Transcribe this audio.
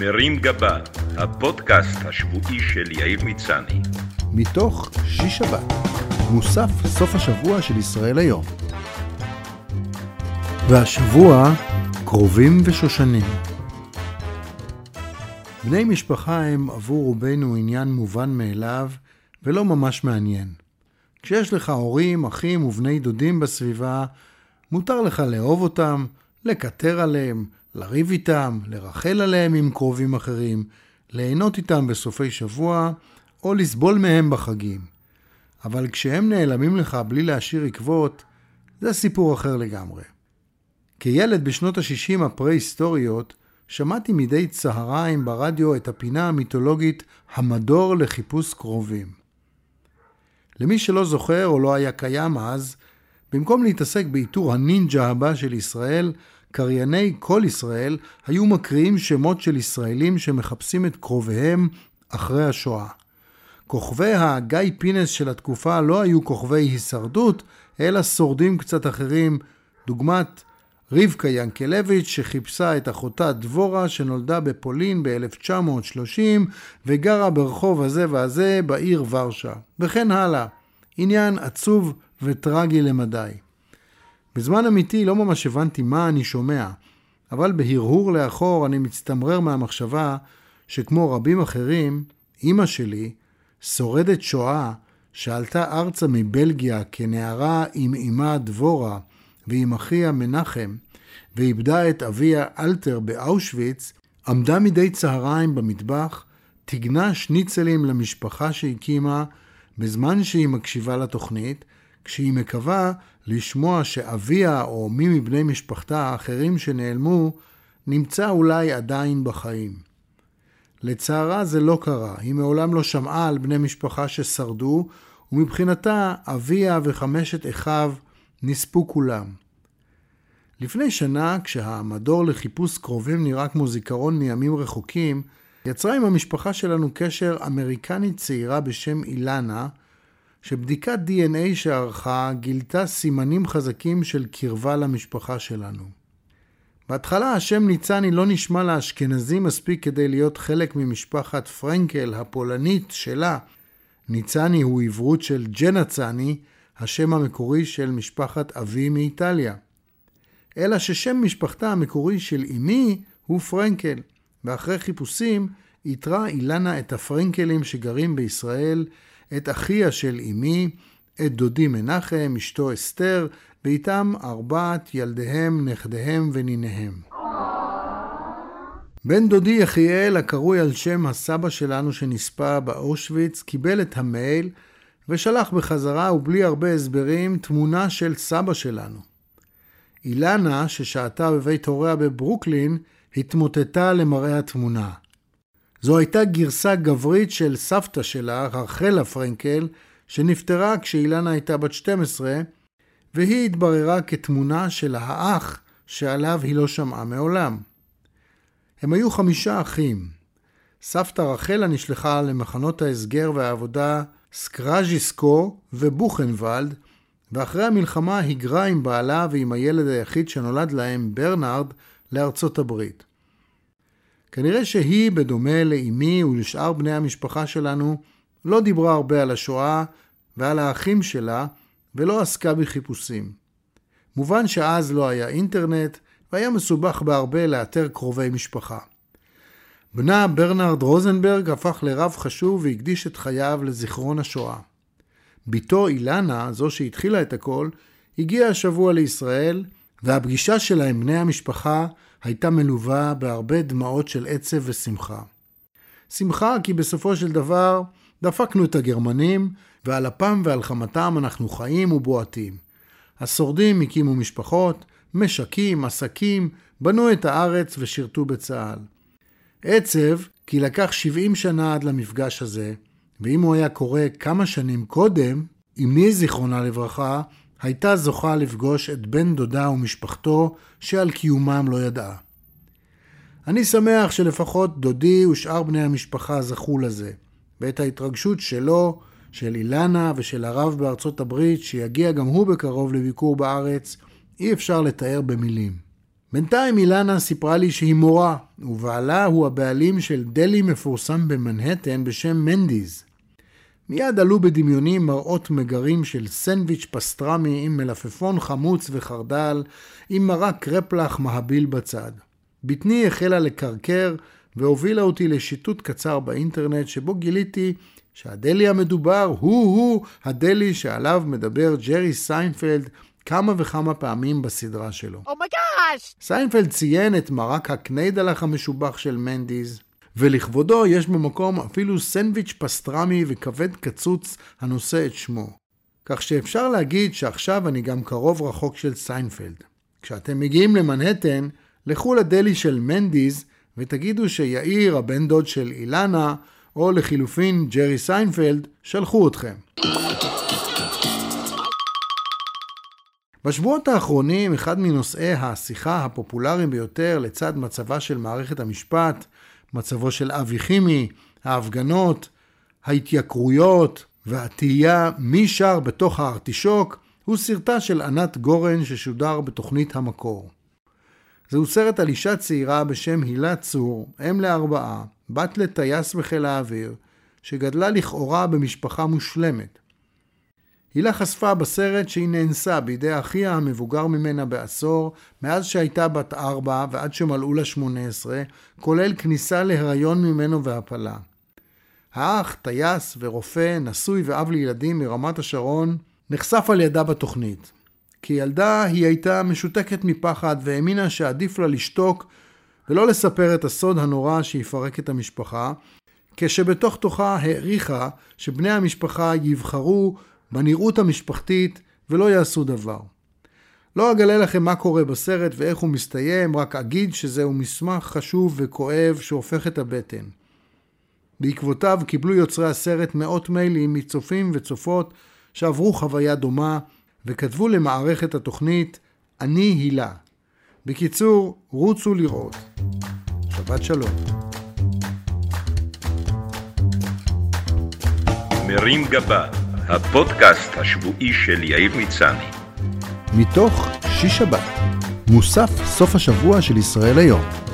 מרים גבה, הפודקאסט השבועי של יאיר מצני. מתוך שיש שבת, מוסף סוף השבוע של ישראל היום. והשבוע, קרובים ושושנים. בני משפחה הם עבור רובנו עניין מובן מאליו ולא ממש מעניין. כשיש לך הורים, אחים ובני דודים בסביבה, מותר לך לאהוב אותם, לקטר עליהם, לריב איתם, לרחל עליהם עם קרובים אחרים, ליהנות איתם בסופי שבוע, או לסבול מהם בחגים. אבל כשהם נעלמים לך בלי להשאיר עקבות, זה סיפור אחר לגמרי. כילד בשנות ה-60 הפרה-היסטוריות, שמעתי מדי צהריים ברדיו את הפינה המיתולוגית המדור לחיפוש קרובים. למי שלא זוכר או לא היה קיים אז, במקום להתעסק באיתור הנינג'ה הבא של ישראל, קרייני כל ישראל היו מקריאים שמות של ישראלים שמחפשים את קרוביהם אחרי השואה. כוכבי הגיא פינס של התקופה לא היו כוכבי הישרדות, אלא שורדים קצת אחרים, דוגמת רבקה ינקלביץ' שחיפשה את אחותה דבורה שנולדה בפולין ב-1930 וגרה ברחוב הזה והזה בעיר ורשה, וכן הלאה. עניין עצוב וטרגי למדי. בזמן אמיתי לא ממש הבנתי מה אני שומע, אבל בהרהור לאחור אני מצטמרר מהמחשבה שכמו רבים אחרים, אימא שלי, שורדת שואה שעלתה ארצה מבלגיה כנערה עם אמה דבורה ועם אחיה מנחם, ואיבדה את אביה אלתר באושוויץ, עמדה מדי צהריים במטבח, טיגנה שניצלים למשפחה שהקימה בזמן שהיא מקשיבה לתוכנית, כשהיא מקווה לשמוע שאביה או מי מבני משפחתה האחרים שנעלמו נמצא אולי עדיין בחיים. לצערה זה לא קרה, היא מעולם לא שמעה על בני משפחה ששרדו, ומבחינתה אביה וחמשת אחיו נספו כולם. לפני שנה, כשהמדור לחיפוש קרובים נראה כמו זיכרון מימים רחוקים, יצרה עם המשפחה שלנו קשר אמריקנית צעירה בשם אילנה, שבדיקת DNA שערכה גילתה סימנים חזקים של קרבה למשפחה שלנו. בהתחלה השם ניצני לא נשמע לאשכנזי מספיק כדי להיות חלק ממשפחת פרנקל הפולנית שלה. ניצני הוא עברות של ג'נצני, השם המקורי של משפחת אבי מאיטליה. אלא ששם משפחתה המקורי של אמי הוא פרנקל, ואחרי חיפושים איתרה אילנה את הפרנקלים שגרים בישראל את אחיה של אמי, את דודי מנחם, אשתו אסתר, ואיתם ארבעת ילדיהם, נכדיהם וניניהם. בן דודי יחיאל, הקרוי על שם הסבא שלנו שנספה באושוויץ, קיבל את המייל ושלח בחזרה ובלי הרבה הסברים תמונה של סבא שלנו. אילנה, ששהתה בבית הוריה בברוקלין, התמוטטה למראה התמונה. זו הייתה גרסה גברית של סבתא שלה, רחלה פרנקל, שנפטרה כשאילנה הייתה בת 12, והיא התבררה כתמונה של האח שעליו היא לא שמעה מעולם. הם היו חמישה אחים. סבתא רחלה נשלחה למחנות ההסגר והעבודה סקראז'יסקו ובוכנוולד, ואחרי המלחמה היגרה עם בעלה ועם הילד היחיד שנולד להם, ברנרד, לארצות הברית. כנראה שהיא, בדומה לאימי ולשאר בני המשפחה שלנו, לא דיברה הרבה על השואה ועל האחים שלה, ולא עסקה בחיפושים. מובן שאז לא היה אינטרנט, והיה מסובך בהרבה לאתר קרובי משפחה. בנה ברנרד רוזנברג הפך לרב חשוב והקדיש את חייו לזיכרון השואה. בתו אילנה, זו שהתחילה את הכל, הגיעה השבוע לישראל, והפגישה שלה עם בני המשפחה הייתה מלווה בהרבה דמעות של עצב ושמחה. שמחה כי בסופו של דבר דפקנו את הגרמנים, ועל אפם ועל חמתם אנחנו חיים ובועטים. השורדים הקימו משפחות, משקים, עסקים, בנו את הארץ ושירתו בצה"ל. עצב כי לקח 70 שנה עד למפגש הזה, ואם הוא היה קורה כמה שנים קודם, אמי זיכרונה לברכה, הייתה זוכה לפגוש את בן דודה ומשפחתו שעל קיומם לא ידעה. אני שמח שלפחות דודי ושאר בני המשפחה זכו לזה, ואת ההתרגשות שלו, של אילנה ושל הרב בארצות הברית, שיגיע גם הוא בקרוב לביקור בארץ, אי אפשר לתאר במילים. בינתיים אילנה סיפרה לי שהיא מורה, ובעלה הוא הבעלים של דלי מפורסם במנהטן בשם מנדיז. מיד עלו בדמיוני מראות מגרים של סנדוויץ' פסטרמי עם מלפפון חמוץ וחרדל, עם מרק קרפלח מהביל בצד. בטני החלה לקרקר והובילה אותי לשיטוט קצר באינטרנט שבו גיליתי שהדלי המדובר הוא-הוא הדלי שעליו מדבר ג'רי סיינפלד כמה וכמה פעמים בסדרה שלו. Oh my gosh! Oh סיינפלד ציין את מרק הקניידלח המשובח של מנדיז, ולכבודו יש במקום אפילו סנדוויץ' פסטרמי וכבד קצוץ הנושא את שמו. כך שאפשר להגיד שעכשיו אני גם קרוב רחוק של סיינפלד. כשאתם מגיעים למנהטן, לכו לדלי של מנדיז ותגידו שיאיר, הבן דוד של אילנה, או לחילופין ג'רי סיינפלד, שלחו אתכם. בשבועות האחרונים, אחד מנושאי השיחה הפופולריים ביותר לצד מצבה של מערכת המשפט, מצבו של אבי חימי, ההפגנות, ההתייקרויות והתהייה מי שר בתוך הארטישוק, הוא סרטה של ענת גורן ששודר בתוכנית המקור. זהו סרט על אישה צעירה בשם הילה צור, אם לארבעה, בת לטייס בחיל האוויר, שגדלה לכאורה במשפחה מושלמת. הילה חשפה בסרט שהיא נאנסה בידי אחיה המבוגר ממנה בעשור, מאז שהייתה בת ארבע ועד שמלאו לה שמונה עשרה, כולל כניסה להיריון ממנו והפלה. האח, טייס ורופא, נשוי ואב לילדים מרמת השרון, נחשף על ידה בתוכנית. כילדה היא הייתה משותקת מפחד והאמינה שעדיף לה לשתוק ולא לספר את הסוד הנורא שיפרק את המשפחה, כשבתוך תוכה העריכה שבני המשפחה יבחרו בנראות המשפחתית ולא יעשו דבר. לא אגלה לכם מה קורה בסרט ואיך הוא מסתיים, רק אגיד שזהו מסמך חשוב וכואב שהופך את הבטן. בעקבותיו קיבלו יוצרי הסרט מאות מיילים מצופים וצופות שעברו חוויה דומה וכתבו למערכת התוכנית "אני הילה". בקיצור, רוצו לראות. שבת שלום. מרים גבה, הפודקאסט השבועי של יאיר מצני. מתוך שיש שבת, מוסף סוף השבוע של ישראל היום.